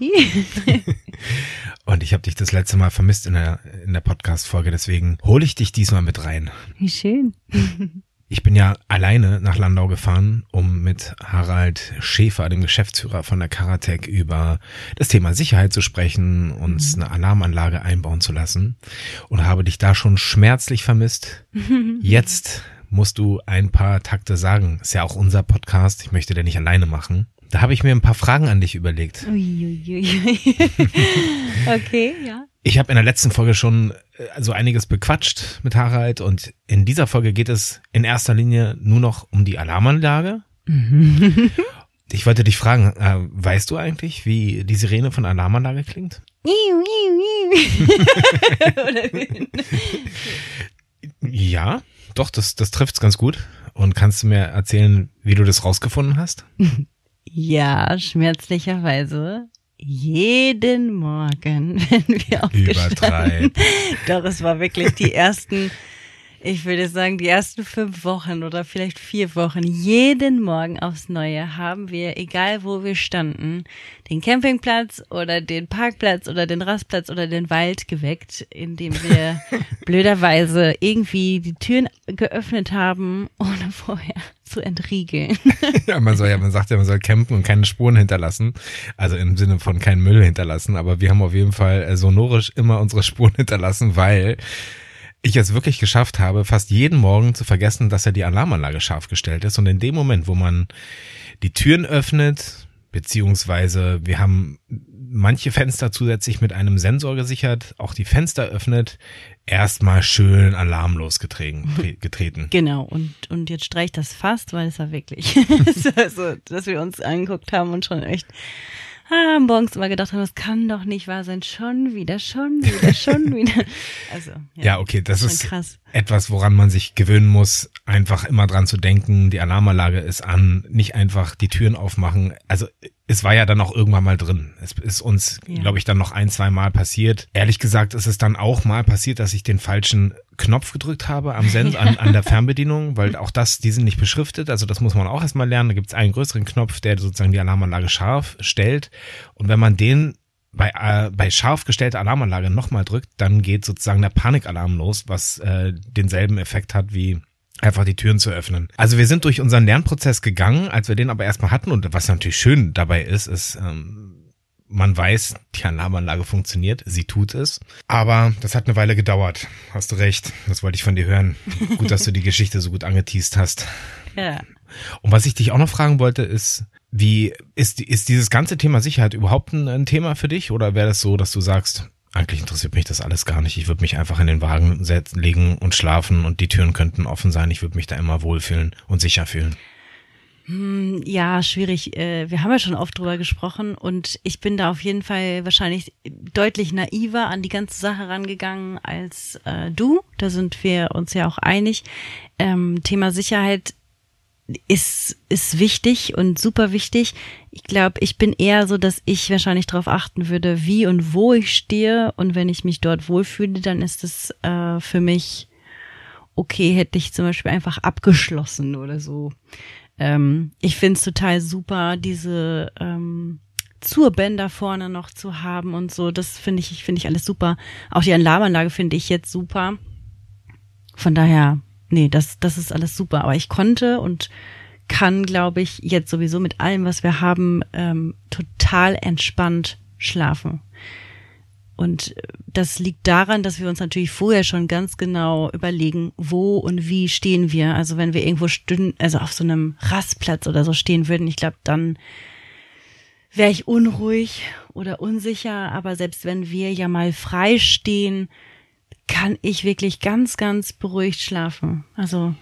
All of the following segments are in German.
Raphael. Und ich, Kati. und ich habe dich das letzte Mal vermisst in der, in der Podcast-Folge, deswegen hole ich dich diesmal mit rein. Wie schön. Ich bin ja alleine nach Landau gefahren, um mit Harald Schäfer, dem Geschäftsführer von der Karatec, über das Thema Sicherheit zu sprechen, uns mhm. eine Alarmanlage einbauen zu lassen und habe dich da schon schmerzlich vermisst. Jetzt musst du ein paar Takte sagen. Ist ja auch unser Podcast. Ich möchte den nicht alleine machen. Da habe ich mir ein paar Fragen an dich überlegt. Uiuiui. okay, ja. Ich habe in der letzten Folge schon äh, so einiges bequatscht mit Harald und in dieser Folge geht es in erster Linie nur noch um die Alarmanlage. ich wollte dich fragen, äh, weißt du eigentlich, wie die Sirene von Alarmanlage klingt? ja, doch, das, das trifft's ganz gut. Und kannst du mir erzählen, wie du das rausgefunden hast? Ja, schmerzlicherweise jeden Morgen, wenn wir aufgestanden. Doch, es war wirklich die ersten ich würde sagen, die ersten fünf Wochen oder vielleicht vier Wochen, jeden Morgen aufs Neue haben wir, egal wo wir standen, den Campingplatz oder den Parkplatz oder den Rastplatz oder den Wald geweckt, indem wir blöderweise irgendwie die Türen geöffnet haben, ohne vorher zu entriegeln. ja, man soll ja, man sagt ja, man soll campen und keine Spuren hinterlassen. Also im Sinne von keinen Müll hinterlassen. Aber wir haben auf jeden Fall äh, sonorisch immer unsere Spuren hinterlassen, weil ich es wirklich geschafft habe, fast jeden Morgen zu vergessen, dass ja die Alarmanlage scharf gestellt ist. Und in dem Moment, wo man die Türen öffnet, beziehungsweise wir haben manche Fenster zusätzlich mit einem Sensor gesichert, auch die Fenster öffnet, erstmal schön alarmlos getreten. getreten. Genau, und, und jetzt streicht das fast, weil es war wirklich, also, dass wir uns angeguckt haben und schon echt ah, morgens immer gedacht haben, das kann doch nicht wahr sein. Schon wieder, schon wieder, schon wieder. Also, ja, ja okay, das, das ist krass. etwas, woran man sich gewöhnen muss, einfach immer dran zu denken, die Alarmanlage ist an, nicht einfach die Türen aufmachen. Also es war ja dann auch irgendwann mal drin. Es ist uns, ja. glaube ich, dann noch ein, zwei Mal passiert. Ehrlich gesagt ist es dann auch mal passiert, dass ich den falschen Knopf gedrückt habe am Send, an, an der Fernbedienung, weil auch das, die sind nicht beschriftet. Also das muss man auch erstmal lernen. Da gibt es einen größeren Knopf, der sozusagen die Alarmanlage scharf stellt. Und wenn man den bei, äh, bei scharf gestellter Alarmanlage nochmal drückt, dann geht sozusagen der Panikalarm los, was äh, denselben Effekt hat wie einfach die Türen zu öffnen. Also wir sind durch unseren Lernprozess gegangen, als wir den aber erstmal hatten und was natürlich schön dabei ist, ist, ähm, man weiß, die Alarmanlage funktioniert, sie tut es. Aber das hat eine Weile gedauert. Hast du recht. Das wollte ich von dir hören. Gut, dass du die Geschichte so gut angeteased hast. Ja. Und was ich dich auch noch fragen wollte, ist, wie ist, ist dieses ganze Thema Sicherheit überhaupt ein, ein Thema für dich? Oder wäre das so, dass du sagst, eigentlich interessiert mich das alles gar nicht. Ich würde mich einfach in den Wagen setzen, legen und schlafen und die Türen könnten offen sein. Ich würde mich da immer wohlfühlen und sicher fühlen. Hm, ja, schwierig. Äh, wir haben ja schon oft drüber gesprochen und ich bin da auf jeden Fall wahrscheinlich deutlich naiver an die ganze Sache rangegangen als äh, du. Da sind wir uns ja auch einig. Ähm, Thema Sicherheit ist, ist wichtig und super wichtig. Ich glaube, ich bin eher so, dass ich wahrscheinlich darauf achten würde, wie und wo ich stehe. Und wenn ich mich dort wohlfühle, dann ist es äh, für mich okay, hätte ich zum Beispiel einfach abgeschlossen oder so. Ähm, ich finde es total super, diese ähm, Zurbänder vorne noch zu haben und so. Das finde ich, finde ich alles super. Auch die Alarmanlage finde ich jetzt super. Von daher nee, das, das ist alles super. Aber ich konnte und kann, glaube ich, jetzt sowieso mit allem, was wir haben, ähm, total entspannt schlafen. Und das liegt daran, dass wir uns natürlich vorher schon ganz genau überlegen, wo und wie stehen wir. Also wenn wir irgendwo stünden, also auf so einem Rastplatz oder so stehen würden, ich glaube, dann wäre ich unruhig oder unsicher. Aber selbst wenn wir ja mal frei stehen, kann ich wirklich ganz, ganz beruhigt schlafen. Also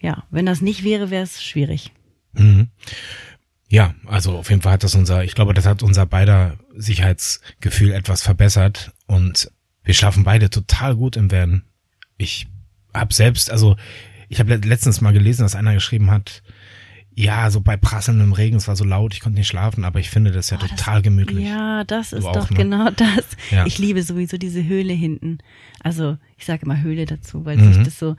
ja, wenn das nicht wäre, wäre es schwierig. Mhm. Ja, also auf jeden Fall hat das unser, ich glaube, das hat unser beider Sicherheitsgefühl etwas verbessert und wir schlafen beide total gut im Van. Ich habe selbst, also ich habe letztens mal gelesen, dass einer geschrieben hat, ja, so bei prasselndem Regen, es war so laut, ich konnte nicht schlafen, aber ich finde das ja oh, total das, gemütlich. Ja, das ist auch, doch ne? genau das. Ja. Ich liebe sowieso diese Höhle hinten. Also ich sage immer Höhle dazu, weil mhm. sich das so,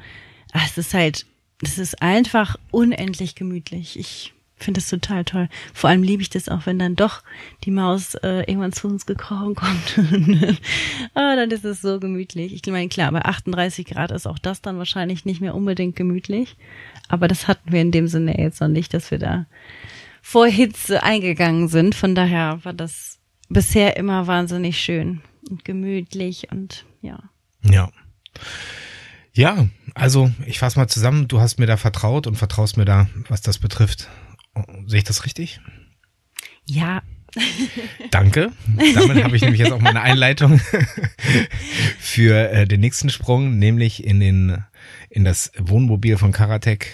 ach, es ist halt, es ist einfach unendlich gemütlich. Ich finde das total toll. Vor allem liebe ich das auch, wenn dann doch die Maus äh, irgendwann zu uns gekrochen kommt. ah, dann ist es so gemütlich. Ich meine, klar, bei 38 Grad ist auch das dann wahrscheinlich nicht mehr unbedingt gemütlich. Aber das hatten wir in dem Sinne jetzt noch nicht, dass wir da vor Hitze eingegangen sind. Von daher war das bisher immer wahnsinnig schön und gemütlich und ja. Ja. Ja, also ich fasse mal zusammen, du hast mir da vertraut und vertraust mir da, was das betrifft. Sehe ich das richtig? Ja. Danke. Damit habe ich nämlich jetzt auch meine Einleitung für äh, den nächsten Sprung, nämlich in den in das Wohnmobil von Karatek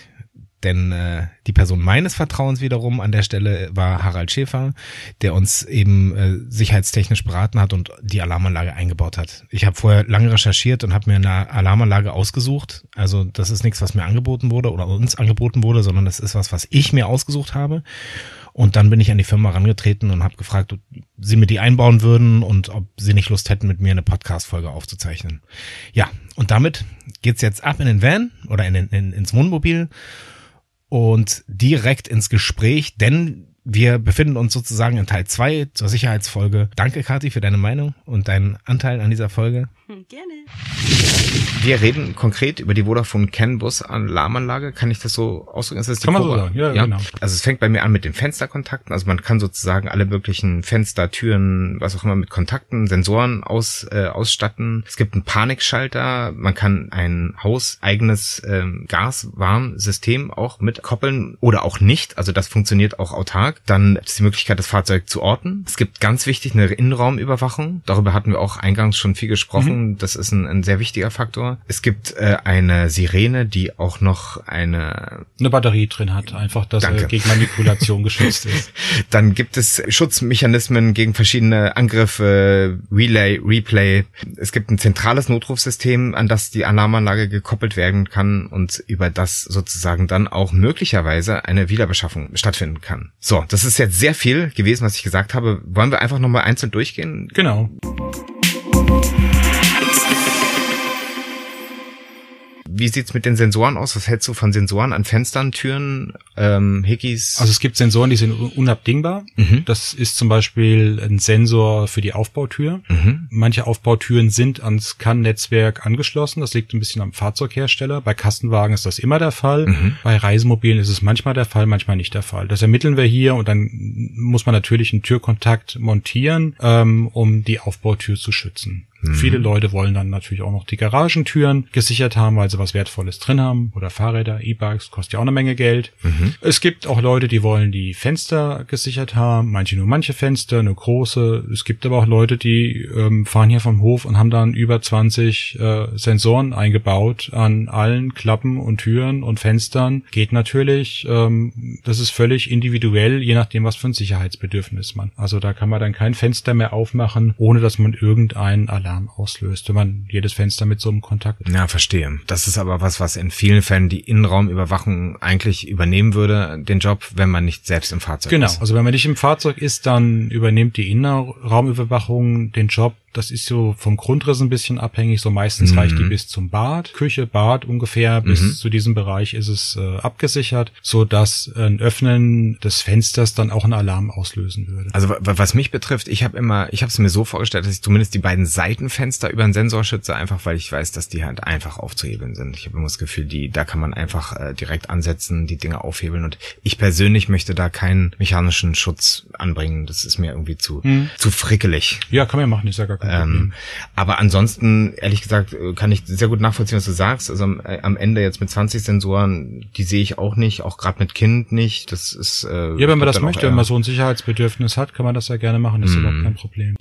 denn äh, die Person meines Vertrauens wiederum an der Stelle war Harald Schäfer, der uns eben äh, sicherheitstechnisch beraten hat und die Alarmanlage eingebaut hat. Ich habe vorher lange recherchiert und habe mir eine Alarmanlage ausgesucht. Also das ist nichts, was mir angeboten wurde oder uns angeboten wurde, sondern das ist was, was ich mir ausgesucht habe. Und dann bin ich an die Firma herangetreten und habe gefragt, ob sie mir die einbauen würden und ob sie nicht Lust hätten, mit mir eine Podcast-Folge aufzuzeichnen. Ja, und damit geht's jetzt ab in den Van oder in, in, ins Wohnmobil und direkt ins Gespräch, denn wir befinden uns sozusagen in Teil zwei zur Sicherheitsfolge. Danke, Kathi, für deine Meinung und deinen Anteil an dieser Folge. Gerne. Wir reden konkret über die Vodafone CAN-Bus Alarmanlage. Kann ich das so ausdrücken? Ist das die kann man so sagen, ja, ja, genau. Also es fängt bei mir an mit den Fensterkontakten. Also man kann sozusagen alle möglichen Fenster, Türen, was auch immer mit Kontakten, Sensoren aus, äh, ausstatten. Es gibt einen Panikschalter. Man kann ein hauseigenes ähm, Gaswarnsystem auch mit koppeln oder auch nicht. Also das funktioniert auch autark. Dann ist die Möglichkeit, das Fahrzeug zu orten. Es gibt ganz wichtig eine Innenraumüberwachung. Darüber hatten wir auch eingangs schon viel gesprochen. Mhm. Das ist ein, ein sehr wichtiger Faktor. Es gibt äh, eine Sirene, die auch noch eine eine Batterie drin hat, einfach, dass Danke. er gegen Manipulation geschützt ist. Dann gibt es Schutzmechanismen gegen verschiedene Angriffe, Relay, Replay. Es gibt ein zentrales Notrufsystem, an das die Alarmanlage gekoppelt werden kann und über das sozusagen dann auch möglicherweise eine Wiederbeschaffung stattfinden kann. So, das ist jetzt sehr viel gewesen, was ich gesagt habe. Wollen wir einfach nochmal einzeln durchgehen? Genau. Wie sieht's mit den Sensoren aus? Was hältst du von Sensoren an Fenstern, Türen, ähm, Hickeys? Also es gibt Sensoren, die sind unabdingbar. Mhm. Das ist zum Beispiel ein Sensor für die Aufbautür. Mhm. Manche Aufbautüren sind ans CAN-Netzwerk angeschlossen. Das liegt ein bisschen am Fahrzeughersteller. Bei Kastenwagen ist das immer der Fall. Mhm. Bei Reisemobilen ist es manchmal der Fall, manchmal nicht der Fall. Das ermitteln wir hier und dann muss man natürlich einen Türkontakt montieren, ähm, um die Aufbautür zu schützen. Mhm. Viele Leute wollen dann natürlich auch noch die Garagentüren gesichert haben, weil sie was Wertvolles drin haben oder Fahrräder, E-Bikes, kostet ja auch eine Menge Geld. Mhm. Es gibt auch Leute, die wollen die Fenster gesichert haben, manche nur manche Fenster, eine große. Es gibt aber auch Leute, die ähm, fahren hier vom Hof und haben dann über 20 äh, Sensoren eingebaut an allen Klappen und Türen und Fenstern. Geht natürlich. Ähm, das ist völlig individuell, je nachdem, was für ein Sicherheitsbedürfnis man. Also da kann man dann kein Fenster mehr aufmachen, ohne dass man irgendeinen Alarm Alarm auslöst, wenn man jedes Fenster mit so einem Kontakt. Ja, verstehe. Das ist aber was, was in vielen Fällen die Innenraumüberwachung eigentlich übernehmen würde, den Job, wenn man nicht selbst im Fahrzeug genau. ist. Genau. Also wenn man nicht im Fahrzeug ist, dann übernimmt die Innenraumüberwachung den Job das ist so vom Grundriss ein bisschen abhängig. So meistens mhm. reicht die bis zum Bad, Küche, Bad ungefähr. Bis mhm. zu diesem Bereich ist es äh, abgesichert, so dass ein Öffnen des Fensters dann auch einen Alarm auslösen würde. Also was mich betrifft, ich habe immer, ich habe es mir so vorgestellt, dass ich zumindest die beiden Seitenfenster über einen Sensor schütze, einfach weil ich weiß, dass die halt einfach aufzuhebeln sind. Ich habe immer das Gefühl, die, da kann man einfach äh, direkt ansetzen, die Dinge aufhebeln. Und ich persönlich möchte da keinen mechanischen Schutz anbringen. Das ist mir irgendwie zu, mhm. zu frickelig. Ja, kann man ja machen, ist ja gar ähm, aber ansonsten, ehrlich gesagt, kann ich sehr gut nachvollziehen, was du sagst. Also am, äh, am Ende jetzt mit 20 Sensoren, die sehe ich auch nicht, auch gerade mit Kind nicht. Das ist äh, ja, wenn man das möchte, wenn man so ein Sicherheitsbedürfnis hat, kann man das ja gerne machen. Das ist überhaupt mhm. kein Problem.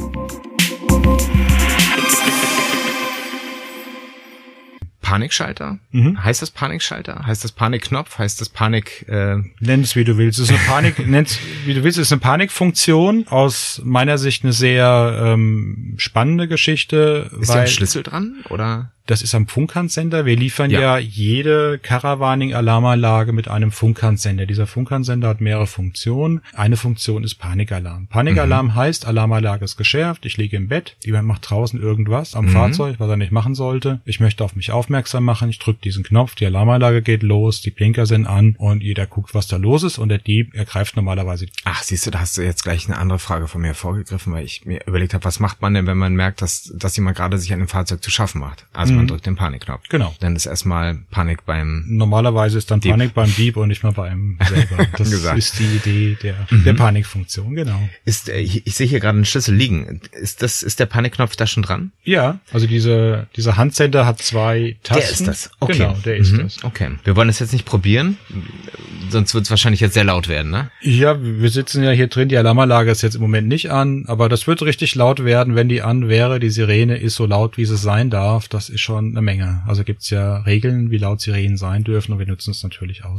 Panikschalter? Mhm. Heißt das Panikschalter? Heißt das Panikknopf? Heißt das Panik? Äh Nenn es wie du willst. Es ist eine Panik, nenn's wie du willst. Es ist eine Panikfunktion. Aus meiner Sicht eine sehr ähm, spannende Geschichte. Ist da ein Schlüssel dran oder? Das ist am Funkhandsender. Wir liefern ja, ja jede Caravaning-Alarmanlage mit einem Funkhandsender. Dieser Funkhandsender hat mehrere Funktionen. Eine Funktion ist Panikalarm. Panikalarm mhm. heißt, Alarmanlage ist geschärft, ich liege im Bett, jemand macht draußen irgendwas am mhm. Fahrzeug, was er nicht machen sollte. Ich möchte auf mich aufmerksam machen, ich drücke diesen Knopf, die Alarmanlage geht los, die Blinker sind an und jeder guckt, was da los ist und der Dieb ergreift normalerweise. Ach, siehst du, da hast du jetzt gleich eine andere Frage von mir vorgegriffen, weil ich mir überlegt habe, was macht man denn, wenn man merkt, dass, dass jemand gerade sich an dem Fahrzeug zu schaffen macht? Also mhm. man drückt den Panikknopf. Genau. Dann ist erstmal Panik beim Normalerweise ist dann Dieb. Panik beim Dieb und nicht mal beim selber. Das ist die Idee der, mhm. der Panikfunktion, genau. Ist, äh, ich, ich sehe hier gerade einen Schlüssel liegen. Ist das, ist der Panikknopf da schon dran? Ja, also diese, dieser Handsender hat zwei Tasten. Der ist das. Okay. Genau, der ist mhm. das. Okay. Wir wollen es jetzt nicht probieren, sonst wird es wahrscheinlich jetzt sehr laut werden, ne? Ja, wir sitzen ja hier drin, die Alarmanlage ist jetzt im Moment nicht an, aber das wird richtig laut werden, wenn die an wäre. Die Sirene ist so laut, wie sie sein darf. Das ist schon eine Menge. Also gibt's ja Regeln, wie laut Sirenen sein dürfen und wir nutzen es natürlich aus.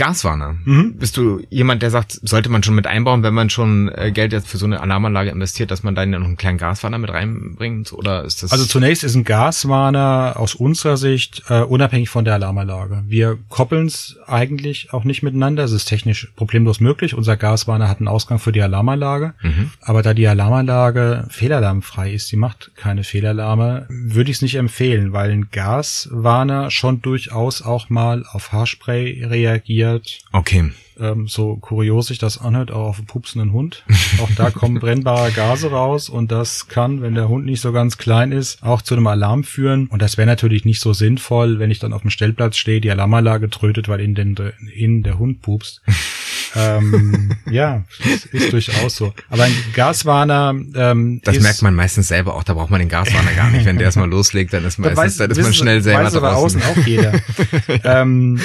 Gaswarner. Mhm. Bist du jemand, der sagt, sollte man schon mit einbauen, wenn man schon äh, Geld jetzt für so eine Alarmanlage investiert, dass man dann noch einen kleinen Gaswarner mit reinbringt? Oder ist das? Also zunächst ist ein Gaswarner aus unserer Sicht äh, unabhängig von der Alarmanlage. Wir koppeln es eigentlich auch nicht miteinander. Es ist technisch problemlos möglich. Unser Gaswarner hat einen Ausgang für die Alarmanlage. Mhm. Aber da die Alarmanlage fehlalarmfrei ist, die macht keine Fehlalarme, würde ich es nicht empfehlen, weil ein Gaswarner schon durchaus auch mal auf Haarspray reagiert reagiert. Okay. Ähm, so kurios sich das anhört, auch auf einen pupsenden Hund. Auch da kommen brennbare Gase raus und das kann, wenn der Hund nicht so ganz klein ist, auch zu einem Alarm führen. Und das wäre natürlich nicht so sinnvoll, wenn ich dann auf dem Stellplatz stehe, die Alarmanlage trötet, weil in den, in der Hund pupst. ähm, ja, ist durchaus so. Aber ein Gaswarner ähm, Das merkt man meistens selber auch, da braucht man den Gaswarner gar nicht. Wenn der erstmal loslegt, dann ist, meistens, weiß, dann ist man schnell selber weiß draußen. aber außen auch jeder. ähm,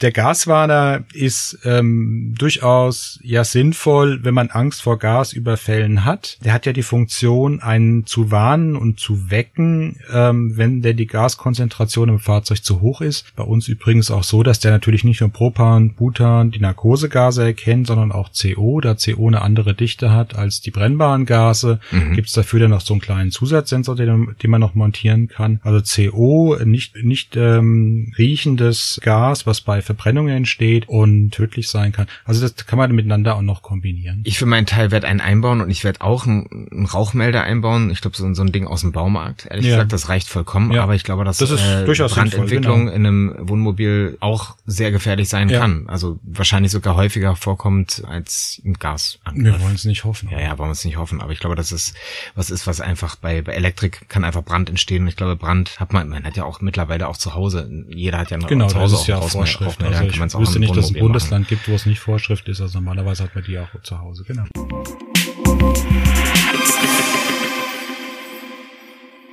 der Gaswarner ist ähm, durchaus ja sinnvoll, wenn man Angst vor Gasüberfällen hat. Der hat ja die Funktion, einen zu warnen und zu wecken, ähm, wenn der die Gaskonzentration im Fahrzeug zu hoch ist. Bei uns übrigens auch so, dass der natürlich nicht nur Propan, Butan, die Narkosegase erkennt, sondern auch CO, da CO eine andere Dichte hat als die brennbaren Gase. Mhm. Gibt es dafür dann noch so einen kleinen Zusatzsensor, den, den man noch montieren kann. Also CO, nicht, nicht ähm, riechendes Gas, was bei Verbrennungen entsteht und tödlich sein kann. Also das kann man miteinander auch noch kombinieren. Ich für meinen Teil werde einen einbauen und ich werde auch einen, einen, Rauchmelder einbauen. Ich glaube, so, so, ein Ding aus dem Baumarkt. Ehrlich ja. gesagt, das reicht vollkommen. Ja. Aber ich glaube, dass das ist äh, durchaus Brandentwicklung sinnvoll, genau. in einem Wohnmobil auch sehr gefährlich sein ja. kann. Also wahrscheinlich sogar häufiger vorkommt als ein Gas. Wir wollen es nicht hoffen. Ja, ja, wollen wir es nicht hoffen. Aber ich glaube, das ist was ist, was einfach bei, bei Elektrik kann einfach Brand entstehen. Und ich glaube, Brand hat man, man hat ja auch mittlerweile auch zu Hause. Jeder hat ja genau, zu Hause ist ja auch Ne? Also ich wüsste nicht, dass es ein Bundesland machen. gibt, wo es nicht Vorschrift ist. Also normalerweise hat man die auch zu Hause. Genau.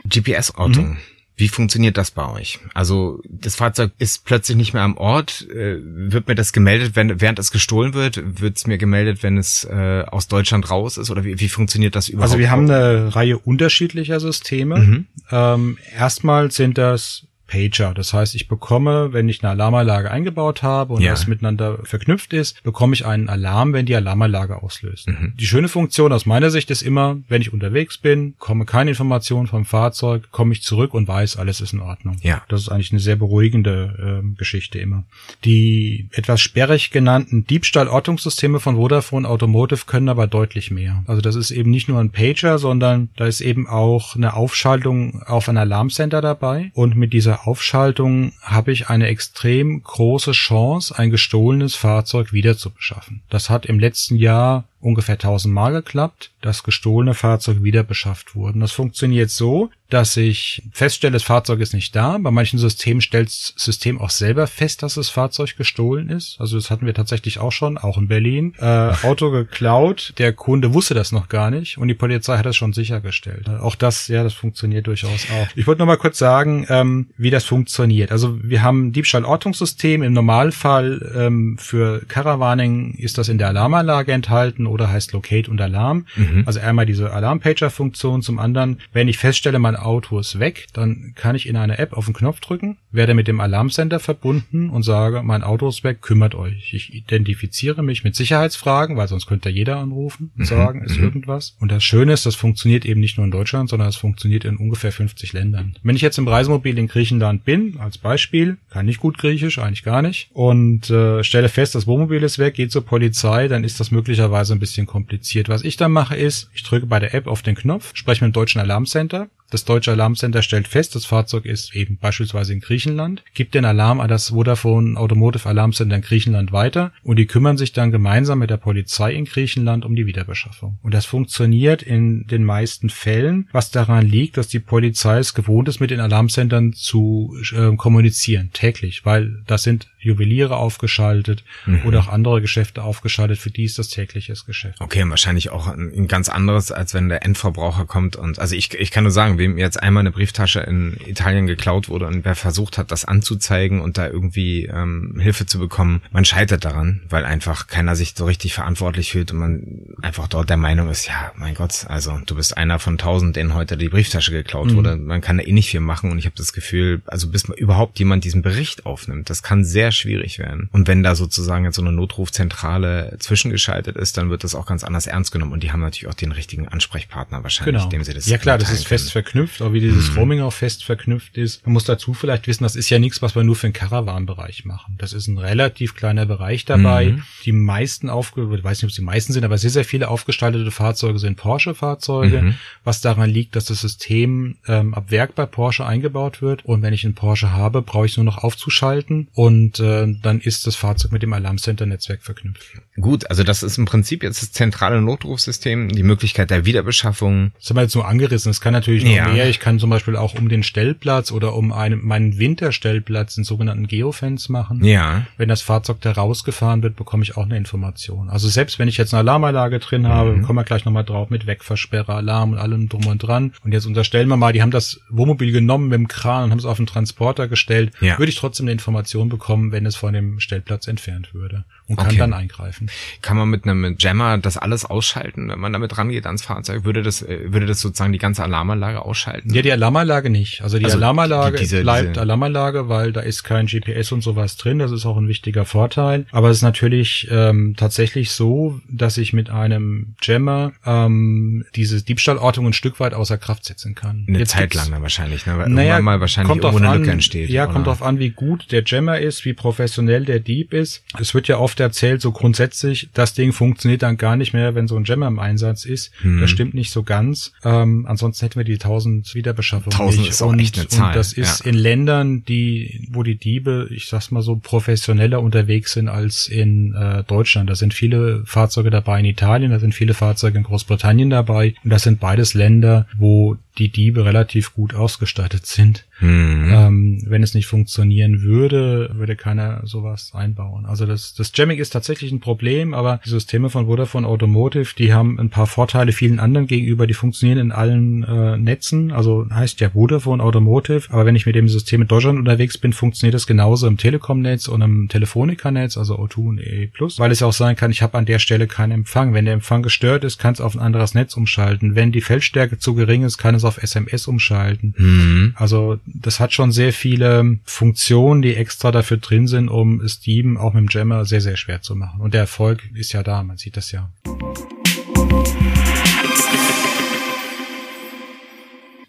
GPS-Ortung. Mhm. Wie funktioniert das bei euch? Also das Fahrzeug ist plötzlich nicht mehr am Ort. Äh, wird mir das gemeldet, wenn, während es gestohlen wird? Wird es mir gemeldet, wenn es äh, aus Deutschland raus ist? Oder wie, wie funktioniert das überhaupt? Also wir haben eine Reihe unterschiedlicher Systeme. Mhm. Ähm, erstmal sind das Pager. Das heißt, ich bekomme, wenn ich eine Alarmanlage eingebaut habe und ja. das miteinander verknüpft ist, bekomme ich einen Alarm, wenn die Alarmanlage auslöst. Mhm. Die schöne Funktion aus meiner Sicht ist immer, wenn ich unterwegs bin, komme keine Informationen vom Fahrzeug, komme ich zurück und weiß, alles ist in Ordnung. Ja. Das ist eigentlich eine sehr beruhigende äh, Geschichte immer. Die etwas sperrig genannten Diebstahlortungssysteme von Vodafone Automotive können aber deutlich mehr. Also das ist eben nicht nur ein Pager, sondern da ist eben auch eine Aufschaltung auf ein Alarmcenter dabei und mit dieser Aufschaltung habe ich eine extrem große Chance, ein gestohlenes Fahrzeug wiederzubeschaffen. Das hat im letzten Jahr ungefähr 1000 Mal geklappt, dass gestohlene Fahrzeuge wieder beschafft wurden. Das funktioniert so, dass ich feststelle, das Fahrzeug ist nicht da. Bei manchen Systemen stellt das System auch selber fest, dass das Fahrzeug gestohlen ist. Also das hatten wir tatsächlich auch schon, auch in Berlin. Äh, Auto geklaut, der Kunde wusste das noch gar nicht und die Polizei hat das schon sichergestellt. Auch das, ja, das funktioniert durchaus auch. Ich wollte noch mal kurz sagen, ähm, wie das funktioniert. Also wir haben Diebstahlortungssystem. Im Normalfall ähm, für Caravaning ist das in der Alarmanlage enthalten Loader heißt Locate und Alarm. Mhm. Also einmal diese Alarm-Pager-Funktion, zum anderen, wenn ich feststelle, mein Auto ist weg, dann kann ich in einer App auf den Knopf drücken, werde mit dem Alarmsender verbunden und sage, mein Auto ist weg, kümmert euch. Ich identifiziere mich mit Sicherheitsfragen, weil sonst könnte jeder anrufen und mhm. sagen, ist mhm. irgendwas. Und das Schöne ist, das funktioniert eben nicht nur in Deutschland, sondern es funktioniert in ungefähr 50 Ländern. Wenn ich jetzt im Reisemobil in Griechenland bin, als Beispiel, kann ich gut Griechisch, eigentlich gar nicht, und äh, stelle fest, das Wohnmobil ist weg, geht zur Polizei, dann ist das möglicherweise ein bisschen kompliziert. Was ich dann mache ist, ich drücke bei der App auf den Knopf, spreche mit dem deutschen Alarmcenter, das deutsche Alarmcenter stellt fest, das Fahrzeug ist eben beispielsweise in Griechenland, gibt den Alarm an das Vodafone Automotive Alarmcenter in Griechenland weiter und die kümmern sich dann gemeinsam mit der Polizei in Griechenland um die Wiederbeschaffung. Und das funktioniert in den meisten Fällen, was daran liegt, dass die Polizei es gewohnt ist, mit den Alarmcentern zu äh, kommunizieren, täglich, weil das sind Juweliere aufgeschaltet mhm. oder auch andere Geschäfte aufgeschaltet, für die ist das tägliches Geschäft. Okay, wahrscheinlich auch ein, ganz anderes, als wenn der Endverbraucher kommt und also ich, ich kann nur sagen, wem jetzt einmal eine Brieftasche in Italien geklaut wurde und wer versucht hat, das anzuzeigen und da irgendwie ähm, Hilfe zu bekommen, man scheitert daran, weil einfach keiner sich so richtig verantwortlich fühlt und man einfach dort der Meinung ist, ja, mein Gott, also du bist einer von tausend, denen heute die Brieftasche geklaut mhm. wurde, man kann da eh nicht viel machen und ich habe das Gefühl, also bis überhaupt jemand diesen Bericht aufnimmt, das kann sehr schwierig werden. Und wenn da sozusagen jetzt so eine Notrufzentrale zwischengeschaltet ist, dann wird das auch ganz anders ernst genommen und die haben natürlich auch den richtigen Ansprechpartner wahrscheinlich, genau. dem sie das Ja klar, das ist fest verknüpft, auch wie dieses mhm. Roaming auch fest verknüpft ist. Man muss dazu vielleicht wissen, das ist ja nichts, was wir nur für den Caravan-Bereich machen. Das ist ein relativ kleiner Bereich dabei. Mhm. Die meisten aufge, ich weiß nicht, ob es die meisten sind, aber sehr, sehr viele aufgestaltete Fahrzeuge sind Porsche-Fahrzeuge, mhm. was daran liegt, dass das System ähm, ab Werk bei Porsche eingebaut wird. Und wenn ich einen Porsche habe, brauche ich nur noch aufzuschalten und äh, dann ist das Fahrzeug mit dem Alarmcenter-Netzwerk verknüpft. Gut, also das ist im Prinzip jetzt das zentrale Notrufsystem, die Möglichkeit der Wiederbeschaffung. Das haben wir jetzt nur angerissen. Es kann natürlich noch ja. mehr. Ich kann zum Beispiel auch um den Stellplatz oder um einen, meinen Winterstellplatz einen sogenannten Geofence machen. Ja. Wenn das Fahrzeug da rausgefahren wird, bekomme ich auch eine Information. Also selbst wenn ich jetzt eine Alarmanlage drin habe, mhm. kommen wir gleich nochmal drauf mit Wegversperre, Alarm und allem drum und dran. Und jetzt unterstellen wir mal, die haben das Wohnmobil genommen mit dem Kran und haben es auf den Transporter gestellt, ja. würde ich trotzdem eine Information bekommen, wenn es von dem Stellplatz entfernt würde und kann okay. dann eingreifen. Kann man mit einem Jammer das alles ausschalten, wenn man damit rangeht ans Fahrzeug? Würde das, äh, würde das sozusagen die ganze Alarmanlage ausschalten? Ja, die Alarmanlage nicht. Also die also Alarmanlage die, diese, bleibt diese Alarmanlage, weil da ist kein GPS und sowas drin. Das ist auch ein wichtiger Vorteil. Aber es ist natürlich ähm, tatsächlich so, dass ich mit einem Jammer ähm, diese Diebstahlortung ein Stück weit außer Kraft setzen kann. Eine Jetzt Zeit lang dann wahrscheinlich, ne? Weil naja, mal wahrscheinlich kommt irgendwo eine an, Lücke entsteht. Ja, oder? kommt drauf an, wie gut der Jammer ist, wie professionell der Dieb ist. Es wird ja oft erzählt, so grundsätzlich, das Ding funktioniert dann gar nicht mehr, wenn so ein Jammer im Einsatz ist. Hm. Das stimmt nicht so ganz. Ähm, ansonsten hätten wir die 1000 Wiederbeschaffungen 1000 nicht. ist auch und, echt eine Zahl. Und das ist ja. in Ländern, die, wo die Diebe, ich sag's mal so, professioneller unterwegs sind als in äh, Deutschland. Da sind viele Fahrzeuge dabei in Italien, da sind viele Fahrzeuge in Großbritannien dabei. Und das sind beides Länder, wo die Diebe relativ gut ausgestattet sind. Mhm. Ähm, wenn es nicht funktionieren würde, würde keiner sowas einbauen. Also das, das Jamming ist tatsächlich ein Problem, aber die Systeme von Vodafone Automotive, die haben ein paar Vorteile vielen anderen gegenüber, die funktionieren in allen äh, Netzen. Also heißt ja Vodafone Automotive, aber wenn ich mit dem System in Deutschland unterwegs bin, funktioniert das genauso im Telekom-Netz und im Telefonica-Netz, also O2 und EE+, weil es auch sein kann, ich habe an der Stelle keinen Empfang. Wenn der Empfang gestört ist, kann es auf ein anderes Netz umschalten. Wenn die Feldstärke zu gering ist, kann es auf SMS umschalten. Mhm. Also das hat schon sehr viele Funktionen, die extra dafür drin sind, um Dieben auch mit dem Jammer sehr, sehr schwer zu machen. Und der Erfolg ist ja da, man sieht das ja.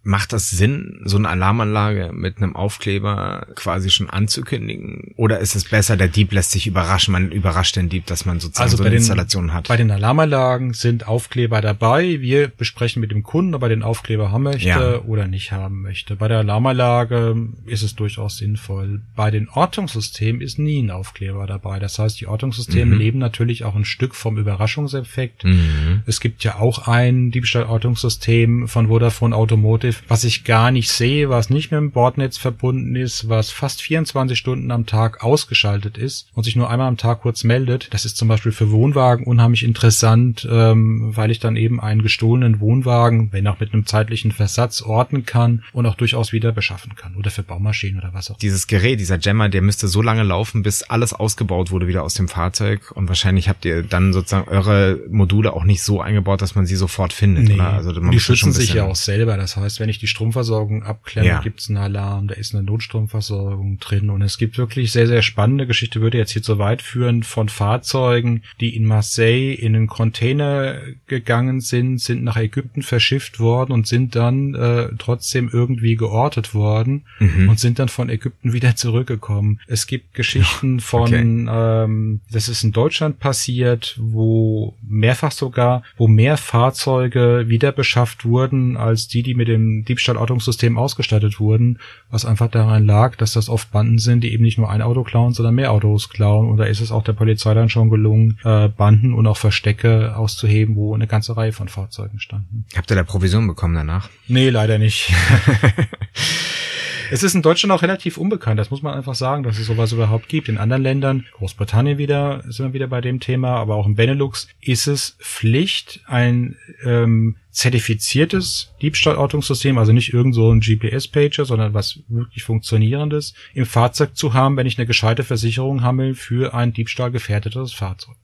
Macht das Sinn, so eine Alarmanlage mit einem Aufkleber quasi schon anzukündigen? Oder ist es besser, der Dieb lässt sich überraschen, man überrascht den Dieb, dass man sozusagen also so eine den, Installation hat? Bei den Alarmanlagen sind Aufkleber dabei. Wir besprechen mit dem Kunden, ob er den Aufkleber haben möchte ja. oder nicht haben möchte. Bei der Alarmanlage ist es durchaus sinnvoll. Bei den Ortungssystemen ist nie ein Aufkleber dabei. Das heißt, die Ortungssysteme mhm. leben natürlich auch ein Stück vom Überraschungseffekt. Mhm. Es gibt ja auch ein Diebstahlortungssystem von Vodafone Automotive, was ich gar nicht sehe, was nicht mit dem Bordnetz verbunden ist, was fast 24 Stunden am Tag ausgeschaltet ist und sich nur einmal am Tag kurz meldet. Das ist zum Beispiel für Wohnwagen unheimlich interessant, ähm, weil ich dann eben einen gestohlenen Wohnwagen, wenn auch mit einem zeitlichen Versatz, orten kann und auch durchaus wieder beschaffen kann. Oder für Baumaschinen oder was auch. Dieses Gerät, dieser Jammer, der müsste so lange laufen, bis alles ausgebaut wurde wieder aus dem Fahrzeug. Und wahrscheinlich habt ihr dann sozusagen eure Module auch nicht so eingebaut, dass man sie sofort findet. Nee. Oder? Also man die schützen sich ja auch selber. Das heißt, wenn ich die Stromversorgung abklemme, ja. gibt es einen Alarm, da ist eine Notstromversorgung drin. Und es gibt wirklich sehr, sehr spannende Geschichte, würde jetzt hier zu weit führen, von Fahrzeugen, die in Marseille in einen Container gegangen sind, sind nach Ägypten verschifft worden und sind dann äh, trotzdem irgendwie geortet worden mhm. und sind dann von Ägypten wieder zurückgekommen. Es gibt Geschichten von, okay. ähm, das ist in Deutschland passiert, wo mehrfach sogar, wo mehr Fahrzeuge wieder beschafft wurden, als die, die mit dem Diebstahlortungssystem ausgestattet wurden, was einfach daran lag, dass das oft Banden sind, die eben nicht nur ein Auto klauen, sondern mehr Autos klauen. Und da ist es auch der Polizei dann schon gelungen, äh, Banden und auch Verstecke auszuheben, wo eine ganze Reihe von Fahrzeugen standen. Habt ihr da Provision bekommen danach? Nee, leider nicht. Es ist in Deutschland auch relativ unbekannt, das muss man einfach sagen, dass es sowas überhaupt gibt. In anderen Ländern, Großbritannien wieder, sind wir wieder bei dem Thema, aber auch im Benelux ist es Pflicht, ein ähm, zertifiziertes Diebstahlortungssystem, also nicht irgend so ein GPS-Pager, sondern was wirklich funktionierendes, im Fahrzeug zu haben, wenn ich eine gescheite Versicherung habe für ein diebstahlgefährdetes Fahrzeug.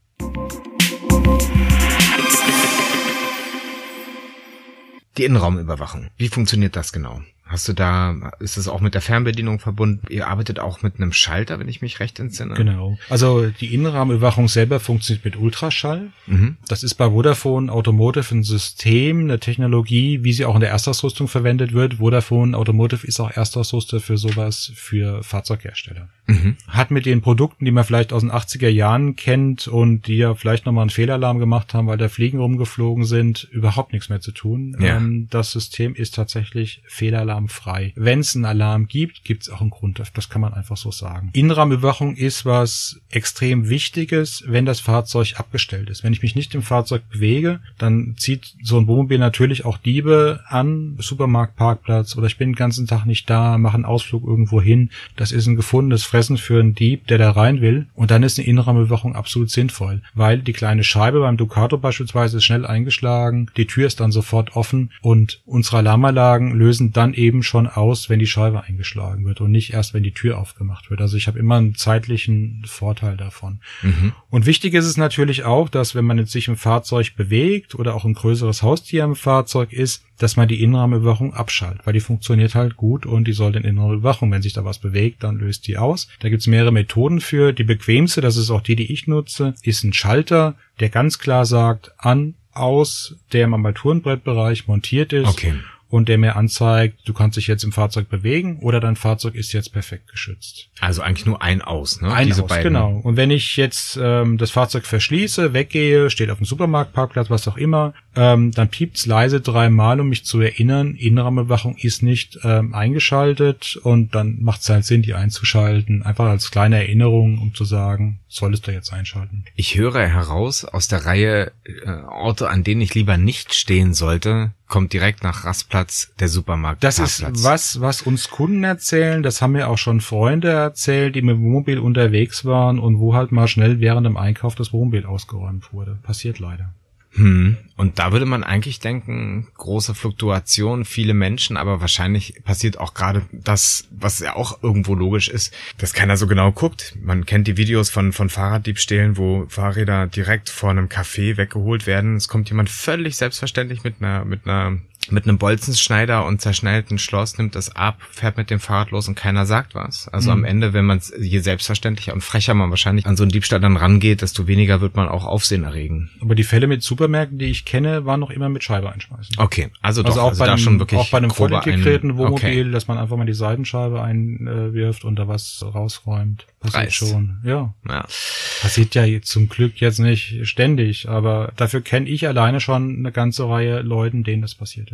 Die Innenraumüberwachung. Wie funktioniert das genau? Hast du da, ist es auch mit der Fernbedienung verbunden? Ihr arbeitet auch mit einem Schalter, wenn ich mich recht entsinne. Genau. Also die Innenrahmenüberwachung selber funktioniert mit Ultraschall. Mhm. Das ist bei Vodafone Automotive ein System, eine Technologie, wie sie auch in der Erstausrüstung verwendet wird. Vodafone Automotive ist auch Erstausrüster für sowas für Fahrzeughersteller. Mhm. Hat mit den Produkten, die man vielleicht aus den 80er Jahren kennt und die ja vielleicht nochmal einen Fehlalarm gemacht haben, weil da Fliegen rumgeflogen sind, überhaupt nichts mehr zu tun. Ja. Ähm, das System ist tatsächlich Fehlalarm alarmfrei. Wenn es einen Alarm gibt, gibt es auch einen Grund. Das kann man einfach so sagen. Innenraumüberwachung ist was extrem Wichtiges, wenn das Fahrzeug abgestellt ist. Wenn ich mich nicht im Fahrzeug bewege, dann zieht so ein Wohnmobil natürlich auch Diebe an, Supermarktparkplatz oder ich bin den ganzen Tag nicht da, mache einen Ausflug irgendwo hin. Das ist ein gefundenes Fressen für einen Dieb, der da rein will. Und dann ist eine Innenraumüberwachung absolut sinnvoll, weil die kleine Scheibe beim Ducato beispielsweise ist schnell eingeschlagen, die Tür ist dann sofort offen und unsere Alarmanlagen lösen dann eben eben schon aus, wenn die Scheibe eingeschlagen wird und nicht erst, wenn die Tür aufgemacht wird. Also ich habe immer einen zeitlichen Vorteil davon. Mhm. Und wichtig ist es natürlich auch, dass wenn man jetzt sich im Fahrzeug bewegt oder auch ein größeres Haustier im Fahrzeug ist, dass man die Innenraumüberwachung abschaltet, weil die funktioniert halt gut und die soll den Innenraumüberwachung, wenn sich da was bewegt, dann löst die aus. Da gibt's mehrere Methoden für. Die bequemste, das ist auch die, die ich nutze, ist ein Schalter, der ganz klar sagt, an, aus, der im Armaturenbrettbereich montiert ist. Okay und der mir anzeigt, du kannst dich jetzt im Fahrzeug bewegen oder dein Fahrzeug ist jetzt perfekt geschützt. Also eigentlich nur ein Aus, ne? Ein Diese Aus, beiden. genau. Und wenn ich jetzt ähm, das Fahrzeug verschließe, weggehe, steht auf dem Supermarktparkplatz, was auch immer, ähm, dann piept's leise dreimal, um mich zu erinnern, Innenraumüberwachung ist nicht ähm, eingeschaltet und dann macht es halt Sinn, die einzuschalten, einfach als kleine Erinnerung, um zu sagen, solltest du jetzt einschalten. Ich höre heraus aus der Reihe äh, Orte, an denen ich lieber nicht stehen sollte, kommt direkt nach Rastplatz der Supermarkt. Das ist was, was uns Kunden erzählen. Das haben mir auch schon Freunde erzählt, die mit dem Wohnmobil unterwegs waren und wo halt mal schnell während dem Einkauf das Wohnmobil ausgeräumt wurde. Passiert leider. Hm. Und da würde man eigentlich denken, große Fluktuation, viele Menschen, aber wahrscheinlich passiert auch gerade das, was ja auch irgendwo logisch ist, dass keiner so genau guckt. Man kennt die Videos von, von Fahrraddiebstählen, wo Fahrräder direkt vor einem Café weggeholt werden. Es kommt jemand völlig selbstverständlich mit einer, mit einer mit einem Bolzenschneider und zerschnellten Schloss nimmt es ab, fährt mit dem Fahrrad los und keiner sagt was. Also mhm. am Ende, wenn man je selbstverständlicher und frecher man wahrscheinlich an so einen Diebstahl dann rangeht, desto weniger wird man auch Aufsehen erregen. Aber die Fälle mit Supermärkten, die ich kenne, waren noch immer mit Scheibe einschmeißen. Okay, also, doch, also auch also bei da einem, schon wirklich auch bei einem voll integrierten Wohnmobil, okay. dass man einfach mal die Seitenscheibe einwirft und da was rausräumt. Passiert Preis. schon, ja. ja. Passiert ja zum Glück jetzt nicht ständig, aber dafür kenne ich alleine schon eine ganze Reihe Leuten, denen das passiert ist.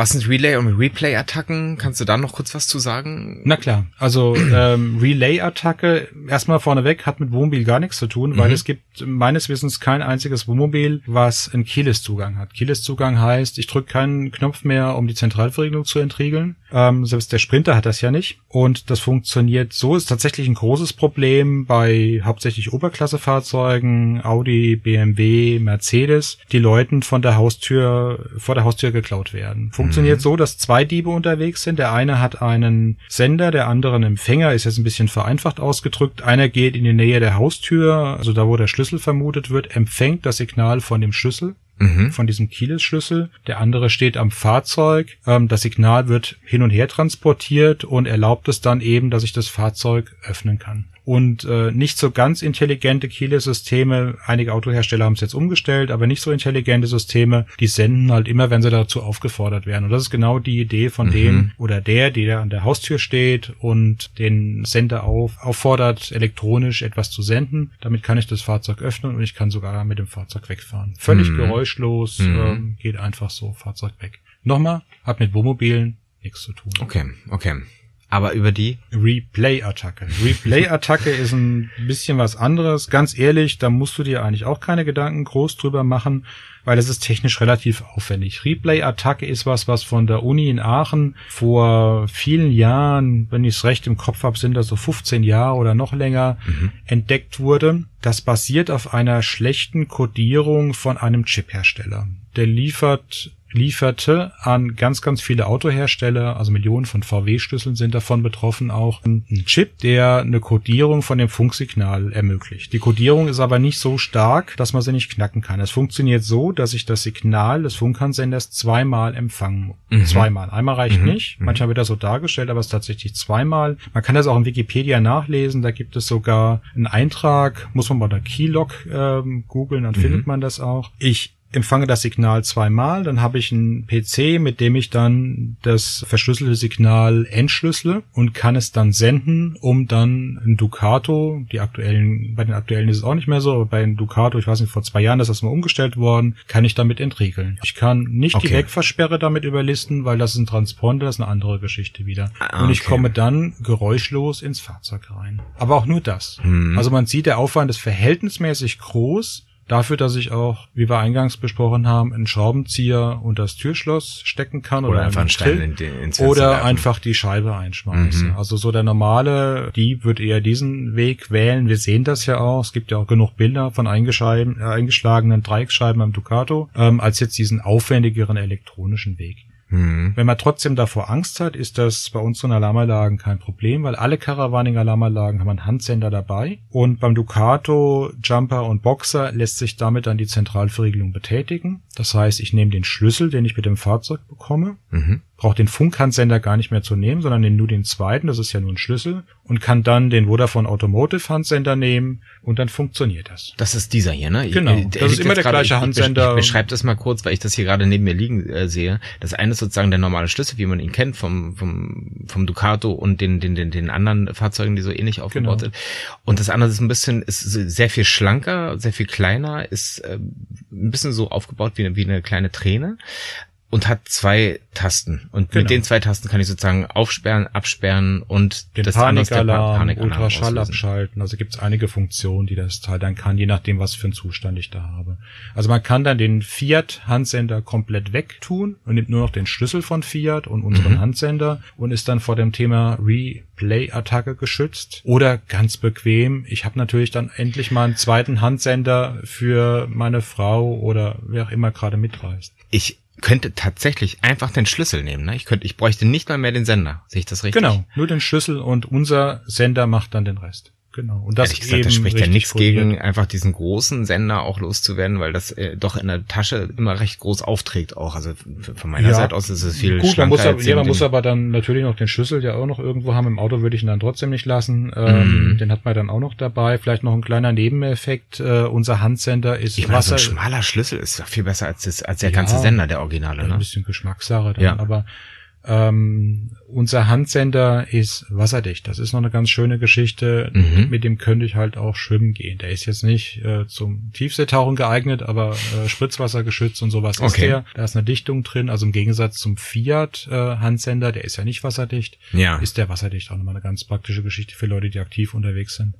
Was sind Relay- und Replay-Attacken? Kannst du da noch kurz was zu sagen? Na klar, also ähm, Relay-Attacke, erstmal vorneweg, hat mit Wohnmobil gar nichts zu tun, weil mhm. es gibt meines Wissens kein einziges Wohnmobil, was einen Keyless-Zugang hat. Keyless-Zugang heißt, ich drücke keinen Knopf mehr, um die Zentralverriegelung zu entriegeln. Ähm, selbst der Sprinter hat das ja nicht. Und das funktioniert so, ist tatsächlich ein großes Problem bei hauptsächlich Oberklassefahrzeugen, Audi, BMW, Mercedes, die Leuten von der Haustür, vor der Haustür geklaut werden. Funktioniert mhm. so, dass zwei Diebe unterwegs sind. Der eine hat einen Sender, der andere einen Empfänger, ist jetzt ein bisschen vereinfacht ausgedrückt. Einer geht in die Nähe der Haustür, also da, wo der Schlüssel vermutet wird, empfängt das Signal von dem Schlüssel mhm. von diesem Keyless-Schlüssel. Der andere steht am Fahrzeug. Ähm, das Signal wird hin und her transportiert und erlaubt es dann eben, dass ich das Fahrzeug öffnen kann und äh, nicht so ganz intelligente Keyless-Systeme. Einige Autohersteller haben es jetzt umgestellt, aber nicht so intelligente Systeme, die senden halt immer, wenn sie dazu aufgefordert werden. Und das ist genau die Idee von mhm. dem oder der, der an der Haustür steht und den Sender auf, auffordert, elektronisch etwas zu senden. Damit kann ich das Fahrzeug öffnen und ich kann sogar mit dem Fahrzeug wegfahren. Völlig mhm. geräuschlos, mhm. Ähm, geht einfach so, Fahrzeug weg. Nochmal, hat mit Wohnmobilen nichts zu tun. Okay, okay. Aber über die? Replay-Attacke. Replay-Attacke ist ein bisschen was anderes. Ganz ehrlich, da musst du dir eigentlich auch keine Gedanken groß drüber machen, weil es ist technisch relativ aufwendig. Replay-Attacke ist was, was von der Uni in Aachen vor vielen Jahren, wenn ich es recht im Kopf habe, sind das so 15 Jahre oder noch länger, mhm. entdeckt wurde. Das basiert auf einer schlechten Codierung von einem Chip-Hersteller. Der liefert lieferte an ganz, ganz viele Autohersteller, also Millionen von VW-Schlüsseln sind davon betroffen, auch ein Chip, der eine Codierung von dem Funksignal ermöglicht. Die Codierung ist aber nicht so stark, dass man sie nicht knacken kann. Es funktioniert so, dass ich das Signal des Funkandsenders zweimal empfangen muss. Mhm. Zweimal. Einmal reicht mhm. nicht. Mhm. Manchmal wird das so dargestellt, aber es ist tatsächlich zweimal. Man kann das auch in Wikipedia nachlesen. Da gibt es sogar einen Eintrag, muss man bei der Keylog ähm, googeln, dann mhm. findet man das auch. Ich empfange das Signal zweimal, dann habe ich einen PC, mit dem ich dann das verschlüsselte Signal entschlüssele und kann es dann senden, um dann ein Ducato, die aktuellen, bei den aktuellen ist es auch nicht mehr so, aber bei einem Ducato, ich weiß nicht, vor zwei Jahren ist das mal umgestellt worden, kann ich damit entriegeln. Ich kann nicht okay. die Wegversperre damit überlisten, weil das ist ein Transponder, das ist eine andere Geschichte wieder. Ah, und ich komme dann geräuschlos ins Fahrzeug rein. Aber auch nur das. Hm. Also man sieht, der Aufwand ist verhältnismäßig groß, dafür, dass ich auch, wie wir eingangs besprochen haben, einen Schraubenzieher und das Türschloss stecken kann oder, oder einfach einen Stein in den, ins oder werfen. einfach die Scheibe einschmeißen. Mhm. Also so der normale Dieb wird eher diesen Weg wählen. Wir sehen das ja auch. Es gibt ja auch genug Bilder von eingeschlagenen, äh, eingeschlagenen Dreiecksscheiben am Ducato, ähm, als jetzt diesen aufwendigeren elektronischen Weg. Mhm. Wenn man trotzdem davor Angst hat, ist das bei unseren Alarmanlagen kein Problem, weil alle Caravaning-Alarmanlagen haben einen Handsender dabei und beim Ducato, Jumper und Boxer lässt sich damit dann die Zentralverriegelung betätigen. Das heißt, ich nehme den Schlüssel, den ich mit dem Fahrzeug bekomme, mhm braucht den Funkhandsender gar nicht mehr zu nehmen, sondern nur den zweiten, das ist ja nur ein Schlüssel, und kann dann den Vodafone Automotive Handsender nehmen und dann funktioniert das. Das ist dieser hier, ne? Genau, ich, das ist immer der grade, gleiche Handsender. Ich, beschreibe das mal kurz, weil ich das hier gerade neben mir liegen äh, sehe. Das eine ist sozusagen der normale Schlüssel, wie man ihn kennt vom, vom, vom Ducato und den, den, den, den anderen Fahrzeugen, die so ähnlich aufgebaut genau. sind. Und das andere ist ein bisschen, ist sehr viel schlanker, sehr viel kleiner, ist äh, ein bisschen so aufgebaut wie, wie eine kleine Träne und hat zwei Tasten. Und genau. mit den zwei Tasten kann ich sozusagen aufsperren, absperren und den das Panikalarm, Panikalarm Ultraschall abschalten. Also gibt es einige Funktionen, die das Teil dann kann, je nachdem, was für einen Zustand ich da habe. Also man kann dann den Fiat-Handsender komplett wegtun und nimmt nur noch den Schlüssel von Fiat und unseren mhm. Handsender und ist dann vor dem Thema Replay-Attacke geschützt. Oder ganz bequem, ich habe natürlich dann endlich mal einen zweiten Handsender für meine Frau oder wer auch immer gerade mitreist. Ich könnte tatsächlich einfach den Schlüssel nehmen. Ne? Ich könnte, ich bräuchte nicht mal mehr den Sender. Sehe ich das richtig? Genau, nur den Schlüssel und unser Sender macht dann den Rest. Genau. Und das Ehrlich gesagt, da spricht ja nichts gegen, einfach diesen großen Sender auch loszuwerden, weil das äh, doch in der Tasche immer recht groß aufträgt auch. Also von meiner ja. Seite aus ist es viel Gut, man muss, aber, ja, man muss aber dann natürlich noch den Schlüssel ja auch noch irgendwo haben. Im Auto würde ich ihn dann trotzdem nicht lassen. Ähm, mhm. Den hat man dann auch noch dabei. Vielleicht noch ein kleiner Nebeneffekt. Äh, unser Handsender ist ich meine, Wasser. So ein schmaler Schlüssel ist doch viel besser als, das, als der ja, ganze Sender, der Originale. Ne? Ein bisschen Geschmackssache dann, ja. aber Ähm, unser Handsender ist wasserdicht. Das ist noch eine ganz schöne Geschichte. Mhm. Mit dem könnte ich halt auch schwimmen gehen. Der ist jetzt nicht äh, zum Tiefseetauchen geeignet, aber äh, Spritzwasser geschützt und sowas okay. ist der. Da ist eine Dichtung drin. Also im Gegensatz zum Fiat äh, Handsender, der ist ja nicht wasserdicht, ja. ist der wasserdicht. Auch nochmal eine ganz praktische Geschichte für Leute, die aktiv unterwegs sind.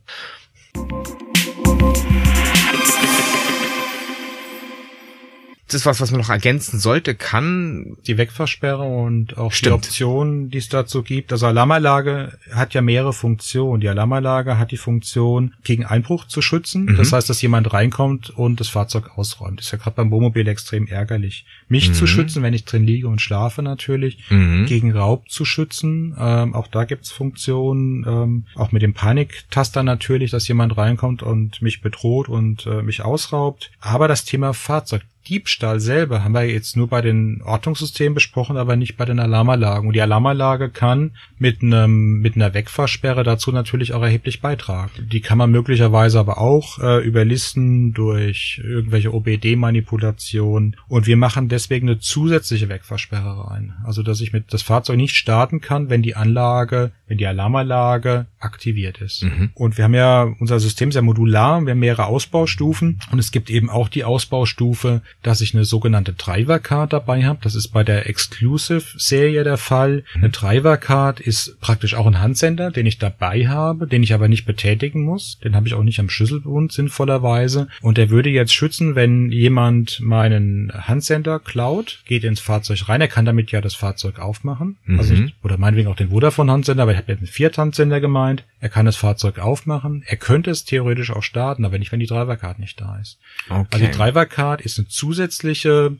Das ist was, was man noch ergänzen sollte, kann. Die Wegfahrsperre und auch Stimmt. die Optionen, die es dazu gibt. Also Alarmanlage hat ja mehrere Funktionen. Die Alarmanlage hat die Funktion, gegen Einbruch zu schützen. Mhm. Das heißt, dass jemand reinkommt und das Fahrzeug ausräumt. Das ist ja gerade beim Wohnmobil extrem ärgerlich. Mich mhm. zu schützen, wenn ich drin liege und schlafe natürlich. Mhm. Gegen Raub zu schützen. Ähm, auch da gibt's Funktionen. Ähm, auch mit dem Paniktaster natürlich, dass jemand reinkommt und mich bedroht und äh, mich ausraubt. Aber das Thema Fahrzeug Diebstahl selber haben wir jetzt nur bei den Ortungssystemen besprochen, aber nicht bei den Alarmanlagen. Und die Alarmanlage kann mit einem mit einer Wegfahrsperre dazu natürlich auch erheblich beitragen. Die kann man möglicherweise aber auch äh, überlisten durch irgendwelche OBD-Manipulationen. Und wir machen deswegen eine zusätzliche Wegfahrsperre rein. Also dass ich mit das Fahrzeug nicht starten kann, wenn die Anlage, wenn die Alarmanlage aktiviert ist. Mhm. Und wir haben ja unser System ist ja modular, wir haben mehrere Ausbaustufen und es gibt eben auch die Ausbaustufe dass ich eine sogenannte Driver Card dabei habe. Das ist bei der Exclusive-Serie der Fall. Eine mhm. Driver Card ist praktisch auch ein Handsender, den ich dabei habe, den ich aber nicht betätigen muss. Den habe ich auch nicht am Schlüsselbund sinnvollerweise. Und der würde jetzt schützen, wenn jemand meinen Handsender klaut, geht ins Fahrzeug rein. Er kann damit ja das Fahrzeug aufmachen. Mhm. Also nicht, oder meinetwegen auch den Vodafone-Handsender, aber ich habe jetzt einen Viert-Handsender gemeint. Er kann das Fahrzeug aufmachen. Er könnte es theoretisch auch starten, aber nicht, wenn die Driver Card nicht da ist. Okay. Also die Driver Card ist eine zusätzliche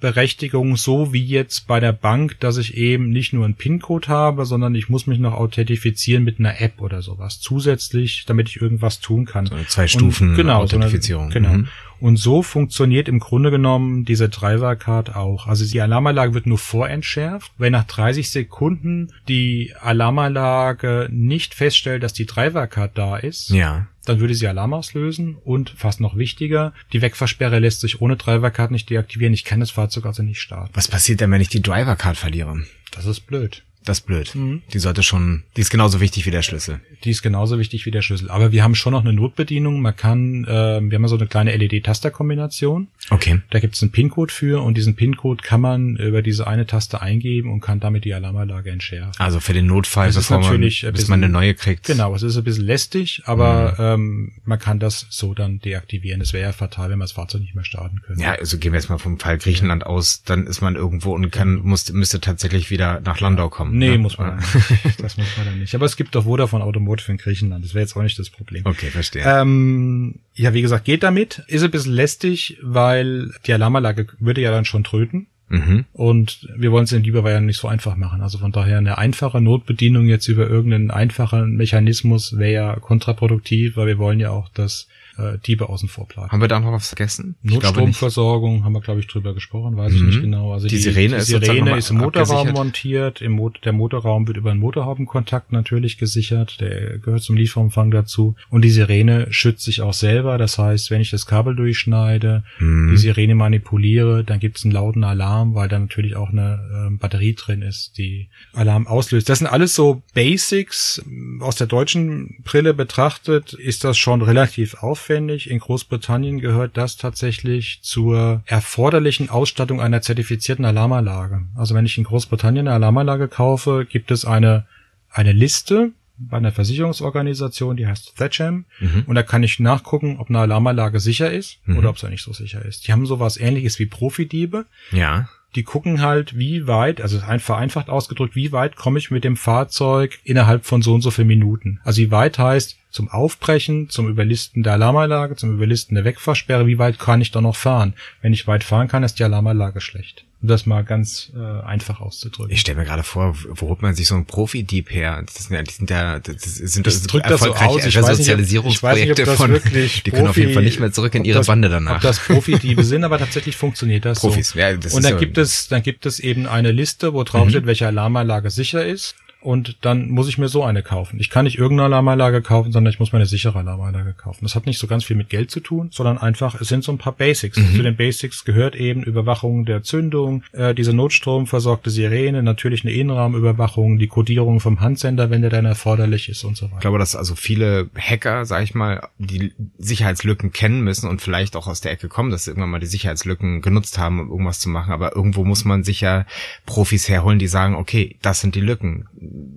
Berechtigung, so wie jetzt bei der Bank, dass ich eben nicht nur einen PIN-Code habe, sondern ich muss mich noch authentifizieren mit einer App oder sowas zusätzlich, damit ich irgendwas tun kann. So eine zwei Stufen genau, Authentifizierung. So eine, genau. Mhm. Und so funktioniert im Grunde genommen diese Driver Card auch. Also die Alarmanlage wird nur vorentschärft. Wenn nach 30 Sekunden die Alarmanlage nicht feststellt, dass die Driver Card da ist, ja dann würde sie Alarm auslösen und fast noch wichtiger, die Wegversperre lässt sich ohne Drivercard nicht deaktivieren. Ich kann das Fahrzeug also nicht starten. Was passiert denn, wenn ich die Drivercard verliere? Das ist blöd. Das ist blöd. Mhm. Die sollte schon, die ist genauso wichtig wie der Schlüssel. Die ist genauso wichtig wie der Schlüssel. Aber wir haben schon noch eine Notbedienung. Man kann, äh, wir haben ja so eine kleine LED-Tasterkombination. Okay. Da gibt es einen PIN-Code für und diesen PIN-Code kann man über diese eine Taste eingeben und kann damit die Alarmanlage entschärfen. Also für den Notfall, bevor man, bis bisschen, man eine neue kriegt. Genau, es ist ein bisschen lästig, aber mhm. ähm, man kann das so dann deaktivieren. Es wäre ja fatal, wenn man das Fahrzeug nicht mehr starten könnte. Ja, also gehen wir jetzt mal vom Fall Griechenland ja. aus, dann ist man irgendwo und kann, muss, müsste tatsächlich wieder nach Landau kommen. Nee, ne? muss man das muss man dann nicht. Aber es gibt doch Vodafone Automotive in Griechenland. Das wäre jetzt auch nicht das Problem. Okay, verstehe. Ähm, ja, wie gesagt, geht damit. Ist ein bisschen lästig, weil die Alarmanlage würde ja dann schon tröten. Mhm. Und wir wollen es in Lieber ja nicht so einfach machen. Also von daher eine einfache Notbedienung jetzt über irgendeinen einfachen Mechanismus wäre ja kontraproduktiv, weil wir wollen ja auch, dass äh, Diebe außen vor bleiben. Haben wir da noch was vergessen? Notstromversorgung haben wir, glaube ich, drüber gesprochen, weiß mhm. ich nicht genau. Also die, die Sirene, die Sirene ist, ist im Motorraum montiert. Im Mo der Motorraum wird über einen Motorhaubenkontakt natürlich gesichert. Der gehört zum Lieferumfang dazu. Und die Sirene schützt sich auch selber. Das heißt, wenn ich das Kabel durchschneide, mhm. die Sirene manipuliere, dann gibt es einen lauten Alarm, weil da natürlich auch eine äh, Batterie drin ist, die Alarm auslöst. Das sind alles so Basics. Aus der deutschen Brille betrachtet ist das schon relativ aufwendig aufwendig. In Großbritannien gehört das tatsächlich zur erforderlichen Ausstattung einer zertifizierten Alarmanlage. Also wenn ich in Großbritannien eine Alarmanlage kaufe, gibt es eine, eine Liste bei einer Versicherungsorganisation, die heißt Thatcham. Mhm. Und da kann ich nachgucken, ob eine Alarmanlage sicher ist mhm. oder ob sie nicht so sicher ist. Die haben sowas ähnliches wie Profidiebe. Ja die gucken halt, wie weit, also vereinfacht ausgedrückt, wie weit komme ich mit dem Fahrzeug innerhalb von so und so viel Minuten. Also wie weit heißt zum Aufbrechen, zum Überlisten der Alarmanlage, zum Überlisten der Wegfahrsperre, wie weit kann ich da noch fahren? Wenn ich weit fahren kann, ist die Alarmanlage schlecht. Um das mal ganz äh, einfach auszudrücken. Ich stelle mir gerade vor, wo holt man sich so einen Profi-Dieb her? Das sind ja, die sind ja, das sind das, das das so Resozialisierungsprojekte von, die können auf jeden Fall nicht mehr zurück in ihre das, Bande danach. Ob das Profi-Diebe sind, aber tatsächlich funktioniert das Profis, so. Ja, das Und dann gibt es, dann gibt es eben eine Liste, wo drauf mhm. steht, welche Alarmanlage sicher ist und dann muss ich mir so eine kaufen. Ich kann nicht irgendeine Alarmanlage kaufen, sondern ich muss mir eine sichere Alarmanlage kaufen. Das hat nicht so ganz viel mit Geld zu tun, sondern einfach, es sind so ein paar Basics. Mhm. Zu den Basics gehört eben Überwachung der Zündung, äh, diese notstromversorgte Sirene, natürlich eine Innenraumüberwachung, die Codierung vom Handsender, wenn der dann erforderlich ist und so weiter. Ich glaube, dass also viele Hacker, sag ich mal, die Sicherheitslücken kennen müssen und vielleicht auch aus der Ecke kommen, dass sie irgendwann mal die Sicherheitslücken genutzt haben, um irgendwas zu machen. Aber irgendwo muss man sich ja Profis herholen, die sagen, okay, das sind die Lücken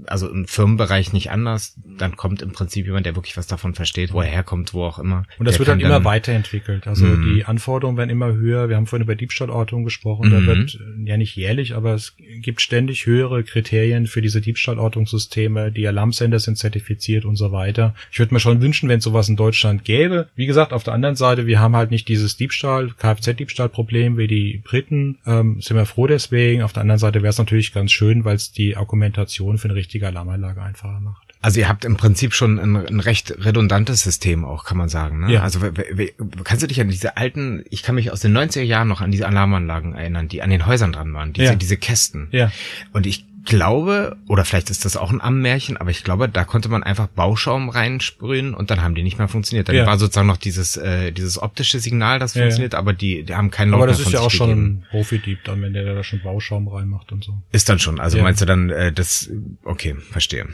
also im Firmenbereich nicht anders, dann kommt im Prinzip jemand, der wirklich was davon versteht, wo er herkommt, wo auch immer. Und das wird dann immer weiterentwickelt. Also mm. die Anforderungen werden immer höher. Wir haben vorhin über Diebstahlortung gesprochen. Mm. Da mhm. wird ja nicht jährlich, aber es gibt ständig höhere Kriterien für diese Diebstahlortungssysteme. Die Alarmsender sind zertifiziert und so weiter. Ich würde mir schon wünschen, wenn es sowas in Deutschland gäbe. Wie gesagt, auf der anderen Seite, wir haben halt nicht dieses Diebstahl, Kfz-Diebstahlproblem wie die Briten. Ähm, sind wir froh deswegen. Auf der anderen Seite wäre es natürlich ganz schön, weil es die Argumentation für eine richtige Alarmanlage einfacher macht. Also ihr habt im Prinzip schon ein, ein recht redundantes System auch, kann man sagen. Ne? Ja. Also kannst du dich an diese alten, ich kann mich aus den 90er Jahren noch an diese Alarmanlagen erinnern, die an den Häusern dran waren, diese, ja. diese Kästen. Ja. Und ich glaube, oder vielleicht ist das auch ein Ammärchen, aber ich glaube, da konnte man einfach Bauschaum reinsprühen und dann haben die nicht mehr funktioniert. Dann ja. war sozusagen noch dieses äh, dieses optische Signal, das ja, funktioniert, ja. aber die die haben keinen Laut Aber das ist ja auch schon ein Profi-Dieb dann, wenn der da schon Bauschaum reinmacht und so. Ist dann schon. Also meinst du dann äh, das okay, verstehe.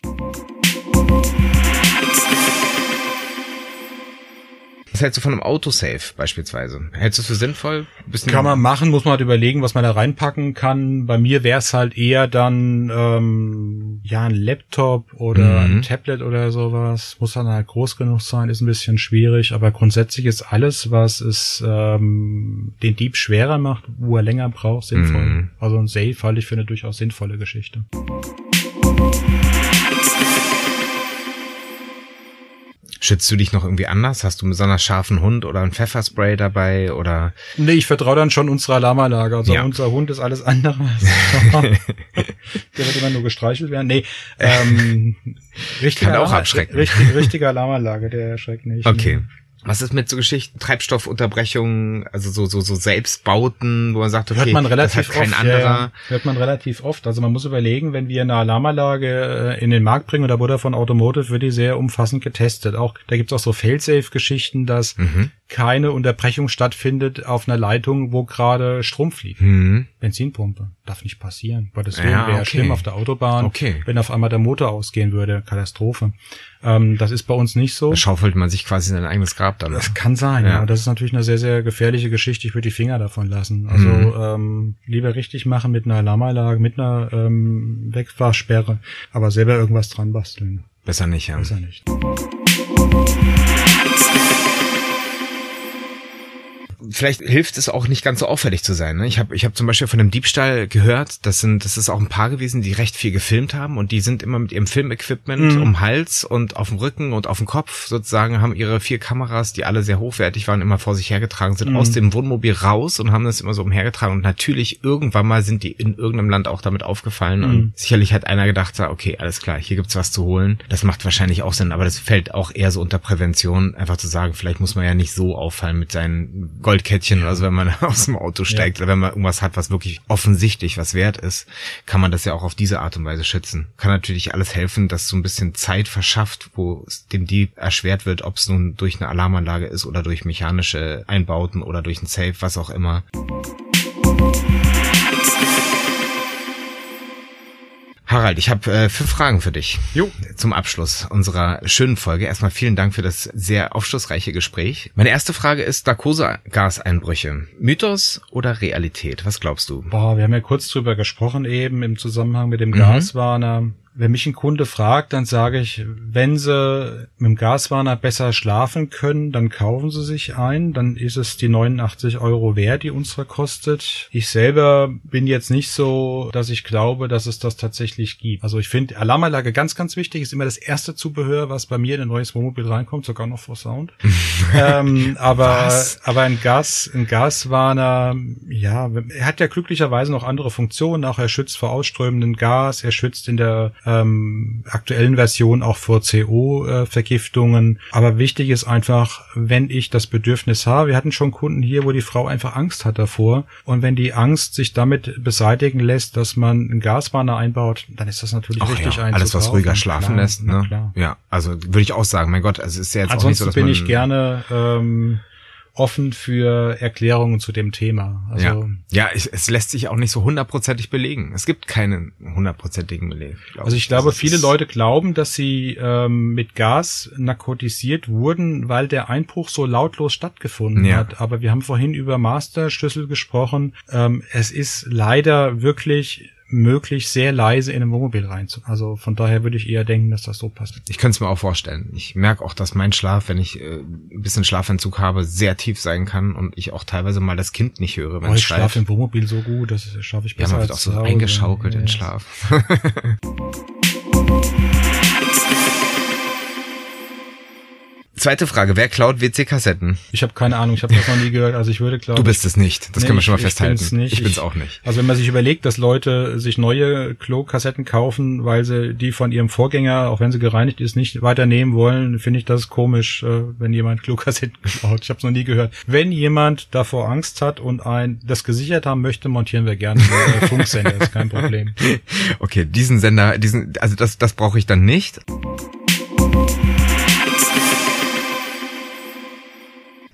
Was hältst du von einem Autosave beispielsweise? Hältst du es für sinnvoll? kann man machen, muss man halt überlegen, was man da reinpacken kann. Bei mir wäre es halt eher dann ähm, ja ein Laptop oder mhm. ein Tablet oder sowas. Muss dann halt groß genug sein, ist ein bisschen schwierig, aber grundsätzlich ist alles, was es ähm, den Dieb schwerer macht, wo er länger braucht, sinnvoll. Mhm. Also ein Save halte ich für eine durchaus sinnvolle Geschichte. Schützt du dich noch irgendwie anders? Hast du einen besonders scharfen Hund oder ein Pfefferspray dabei oder? Nee, ich vertraue dann schon unserer Alarmanlage. Also ja. unser Hund ist alles andere. Der wird immer nur gestreichelt werden. Nee, ähm, richtiger, Kann auch abschrecken. Richtig, richtige Alarmanlage, der erschreckt nicht. Okay. Was ist mit so Geschichten, Treibstoffunterbrechungen, also so so so Selbstbauten, wo man sagt, okay, hört man relativ das kein oft, anderer. Ja, hört man relativ oft. Also man muss überlegen, wenn wir eine Alarmanlage äh, in den Markt bringen oder wurde von Automotive, wird die sehr umfassend getestet. Auch da gibt's auch so Failsafe-Geschichten, dass mhm. Keine Unterbrechung stattfindet auf einer Leitung, wo gerade Strom fließt. Mhm. Benzinpumpe darf nicht passieren. Weil das ja, wäre okay. schlimm auf der Autobahn, okay. wenn auf einmal der Motor ausgehen würde, Katastrophe. Ähm, das ist bei uns nicht so. Da schaufelt man sich quasi sein eigenes Grab dann. Das kann sein, ja. ja. Das ist natürlich eine sehr, sehr gefährliche Geschichte. Ich würde die Finger davon lassen. Also mhm. ähm, lieber richtig machen mit einer Alarmanlage, mit einer ähm, Wegfahrsperre, aber selber irgendwas dran basteln. Besser nicht, ja. Besser nicht. Vielleicht hilft es auch nicht ganz so auffällig zu sein. Ne? Ich habe ich hab zum Beispiel von einem Diebstahl gehört, das sind, das ist auch ein Paar gewesen, die recht viel gefilmt haben und die sind immer mit ihrem Filmequipment mhm. um Hals und auf dem Rücken und auf dem Kopf sozusagen, haben ihre vier Kameras, die alle sehr hochwertig waren, immer vor sich hergetragen, sind mhm. aus dem Wohnmobil raus und haben das immer so umhergetragen und natürlich irgendwann mal sind die in irgendeinem Land auch damit aufgefallen mhm. und sicherlich hat einer gedacht, okay, alles klar, hier gibt's was zu holen. Das macht wahrscheinlich auch Sinn, aber das fällt auch eher so unter Prävention, einfach zu sagen, vielleicht muss man ja nicht so auffallen mit seinen Gold Goldkettchen, also wenn man aus dem Auto steigt, ja. oder wenn man irgendwas hat, was wirklich offensichtlich was wert ist, kann man das ja auch auf diese Art und Weise schützen. Kann natürlich alles helfen, dass so ein bisschen Zeit verschafft, wo es dem Dieb erschwert wird, ob es nun durch eine Alarmanlage ist oder durch mechanische Einbauten oder durch ein Safe, was auch immer. Harald, ich habe äh, fünf Fragen für dich. Jo. Zum Abschluss unserer schönen Folge. Erstmal vielen Dank für das sehr aufschlussreiche Gespräch. Meine erste Frage ist Narkose-Gaseinbrüche. Mythos oder Realität? Was glaubst du? Boah, wir haben ja kurz drüber gesprochen eben im Zusammenhang mit dem mhm. Gaswarner wenn mich ein Kunde fragt, dann sage ich, wenn sie mit dem Gaswarner besser schlafen können, dann kaufen sie sich ein, dann ist es die 89 Euro wert, die unsere kostet. Ich selber bin jetzt nicht so, dass ich glaube, dass es das tatsächlich gibt. Also ich finde Alarmanlage ganz, ganz wichtig, ist immer das erste Zubehör, was bei mir in ein neues Wohnmobil reinkommt, sogar noch vor Sound. ähm, aber, aber ein Gas, ein Gaswarner, ja, er hat ja glücklicherweise noch andere Funktionen, auch er schützt vor ausströmendem Gas, er schützt in der ähm, aktuellen Version auch vor CO-Vergiftungen. Aber wichtig ist einfach, wenn ich das Bedürfnis habe, wir hatten schon Kunden hier, wo die Frau einfach Angst hat davor. Und wenn die Angst sich damit beseitigen lässt, dass man einen Gasbanner einbaut, dann ist das natürlich Ach richtig ja, Alles, was ruhiger schlafen klar, lässt. Ne? Ja, also würde ich auch sagen, mein Gott, also es ist ja jetzt Ansonsten auch nicht so, dass bin ich gerne ähm, offen für Erklärungen zu dem Thema. Also ja, ja es, es lässt sich auch nicht so hundertprozentig belegen. Es gibt keinen hundertprozentigen Beleg. Also ich glaube, also viele Leute glauben, dass sie ähm, mit Gas narkotisiert wurden, weil der Einbruch so lautlos stattgefunden ja. hat. Aber wir haben vorhin über Masterschlüssel gesprochen. Ähm, es ist leider wirklich möglich sehr leise in ein Wohnmobil rein. Also von daher würde ich eher denken, dass das so passt. Ich könnte es mir auch vorstellen. Ich merke auch, dass mein Schlaf, wenn ich äh, ein bisschen Schlafentzug habe, sehr tief sein kann und ich auch teilweise mal das Kind nicht höre, wenn oh. Ich schlafe im Wohnmobil so gut, das schaffe ich besser. Ja, man wird auch so eingeschaukelt ja, in Schlaf. Zweite Frage, wer klaut WC-Kassetten? Ich habe keine Ahnung, ich habe das noch nie gehört. Also ich würde glauben. Du bist es nicht, das nee, können wir schon mal festhalten. Ich bin's, nicht. ich bin's auch nicht. Also wenn man sich überlegt, dass Leute sich neue Klo-Kassetten kaufen, weil sie die von ihrem Vorgänger, auch wenn sie gereinigt ist, nicht weiternehmen wollen, finde ich das komisch, äh, wenn jemand Klo-Kassetten klaut. Ich habe es noch nie gehört. Wenn jemand davor Angst hat und ein das gesichert haben möchte, montieren wir gerne einen Funksender, ist kein Problem. Okay, diesen Sender, diesen, also das, das brauche ich dann nicht.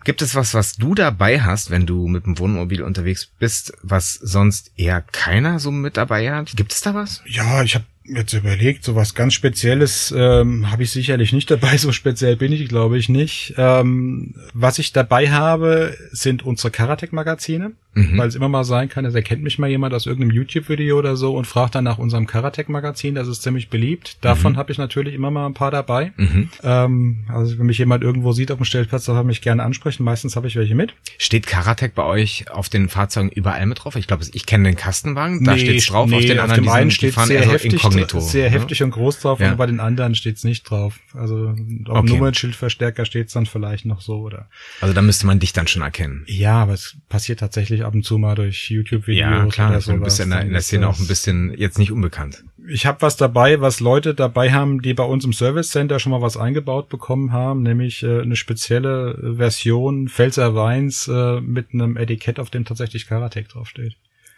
Gibt es was, was du dabei hast, wenn du mit dem Wohnmobil unterwegs bist, was sonst eher keiner so mit dabei hat? Gibt es da was? Ja, ich habe jetzt überlegt, so was ganz Spezielles ähm, habe ich sicherlich nicht dabei. So speziell bin ich, glaube ich, nicht. Ähm, was ich dabei habe, sind unsere Karatec-Magazine mhm. weil es immer mal sein kann, es erkennt mich mal jemand aus irgendeinem YouTube-Video oder so und fragt dann nach unserem Karatec-Magazin, das ist ziemlich beliebt. Davon mhm. habe ich natürlich immer mal ein paar dabei. Mhm. Ähm, also wenn mich jemand irgendwo sieht auf dem Stellplatz, darf er mich gerne ansprechen. Meistens habe ich welche mit. Steht Karatec bei euch auf den Fahrzeugen überall mit drauf? Ich glaube, ich kenne den Kastenwagen, da nee, steht's drauf. Nee, auf den anderen, auf dem einen steht sehr also heftig, inkognito, sehr ne? heftig und groß drauf ja. und bei den anderen steht's nicht drauf. Also auf okay. Nummernschildverstärker steht's dann vielleicht noch so oder. Also da müsste man dich dann schon erkennen. Ja, aber es passiert tatsächlich ab und zu mal durch YouTube-Videos. Ja, klar, oder du bist ja in der, in der Szene auch ein bisschen jetzt nicht unbekannt. Ich habe was dabei, was Leute dabei haben, die bei uns im Service Center schon mal was eingebaut bekommen haben, nämlich äh, eine spezielle Version Pfälzer Weins äh, mit einem Etikett, auf dem tatsächlich Karatec draufsteht.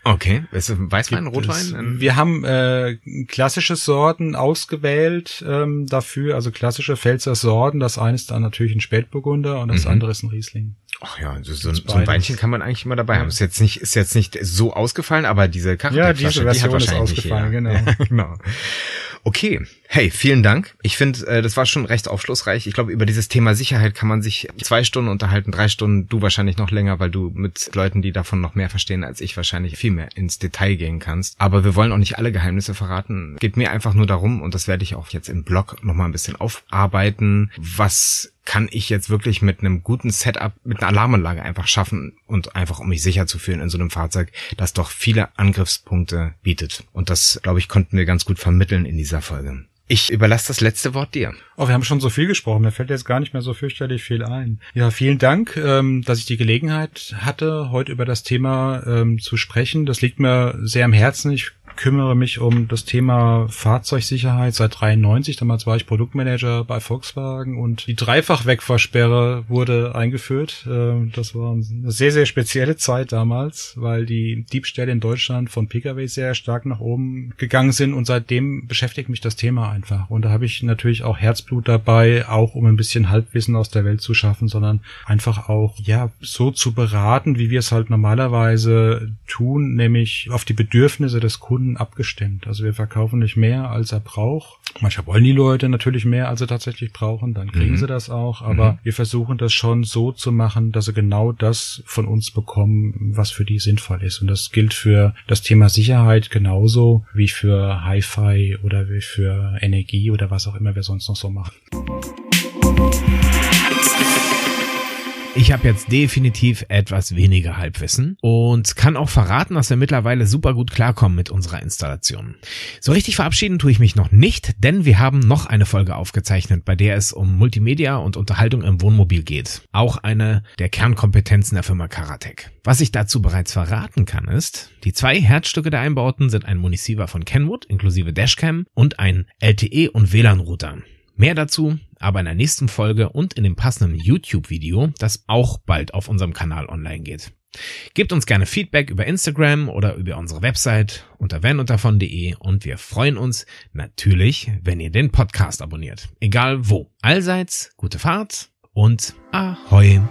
Okay, ist es Weißwein, Rotwein? Wir haben äh, klassische Sorten ausgewählt ähm, dafür, also klassische Pfälzer Sorten. Das eine ist dann natürlich ein Spätburgunder und das mhm. andere ist ein Riesling. Ach ja, so, so, so ein Weinchen kann man eigentlich immer dabei haben. Ist jetzt nicht, ist jetzt nicht so ausgefallen, aber diese Kachelflasche, ja, diese Version die hat wahrscheinlich ist ausgefallen, genau. genau. Okay, hey, vielen Dank. Ich finde, äh, das war schon recht aufschlussreich. Ich glaube, über dieses Thema Sicherheit kann man sich zwei Stunden unterhalten, drei Stunden, du wahrscheinlich noch länger, weil du mit Leuten, die davon noch mehr verstehen als ich, wahrscheinlich viel mehr ins Detail gehen kannst. Aber wir wollen auch nicht alle Geheimnisse verraten. Geht mir einfach nur darum, und das werde ich auch jetzt im Blog nochmal ein bisschen aufarbeiten, was kann ich jetzt wirklich mit einem guten Setup, mit einer Alarmanlage einfach schaffen und einfach, um mich sicher zu fühlen in so einem Fahrzeug, das doch viele Angriffspunkte bietet. Und das, glaube ich, konnten wir ganz gut vermitteln in dieser Folge. Ich überlasse das letzte Wort dir. Oh, wir haben schon so viel gesprochen. Mir fällt jetzt gar nicht mehr so fürchterlich viel ein. Ja, vielen Dank, ähm, dass ich die Gelegenheit hatte, heute über das Thema ähm, zu sprechen. Das liegt mir sehr am Herzen. Ich kümmere mich um das Thema Fahrzeugsicherheit seit 93. Damals war ich Produktmanager bei Volkswagen und die Dreifachwegfahrsperre wurde eingeführt. Ähm, das war eine sehr, sehr spezielle Zeit damals, weil die Diebstähle in Deutschland von Pkw sehr stark nach oben gegangen sind und seitdem beschäftigt mich das Thema einfach. Und da habe ich natürlich auch Herzblut dabei, auch um ein bisschen Halbwissen aus der Welt zu schaffen, sondern einfach auch, ja, so zu beraten, wie wir es halt normalerweise tun, nämlich auf die Bedürfnisse des Kunden Kunden abgestimmt. Also wir verkaufen nicht mehr, als er braucht. Manchmal wollen die Leute natürlich mehr, als sie tatsächlich brauchen, dann kriegen mhm. sie das auch. Aber mhm. wir versuchen das schon so zu machen, dass sie genau das von uns bekommen, was für die sinnvoll ist. Und das gilt für das Thema Sicherheit genauso wie für Hi-Fi oder wie für Energie oder was auch immer wir sonst noch so machen. Ich habe jetzt definitiv etwas weniger Halbwissen und kann auch verraten, dass wir mittlerweile super gut klarkommen mit unserer Installation. So richtig verabschieden tue ich mich noch nicht, denn wir haben noch eine Folge aufgezeichnet, bei der es um Multimedia und Unterhaltung im Wohnmobil geht. Auch eine der Kernkompetenzen der Firma Karatec. Was ich dazu bereits verraten kann ist, die zwei Herzstücke der Einbauten sind ein Municiva von Kenwood inklusive Dashcam und ein LTE und WLAN-Router. Mehr dazu aber in der nächsten Folge und in dem passenden YouTube-Video, das auch bald auf unserem Kanal online geht. Gebt uns gerne Feedback über Instagram oder über unsere Website unter vanuntervon.de und wir freuen uns natürlich, wenn ihr den Podcast abonniert. Egal wo. Allseits gute Fahrt und Ahoi.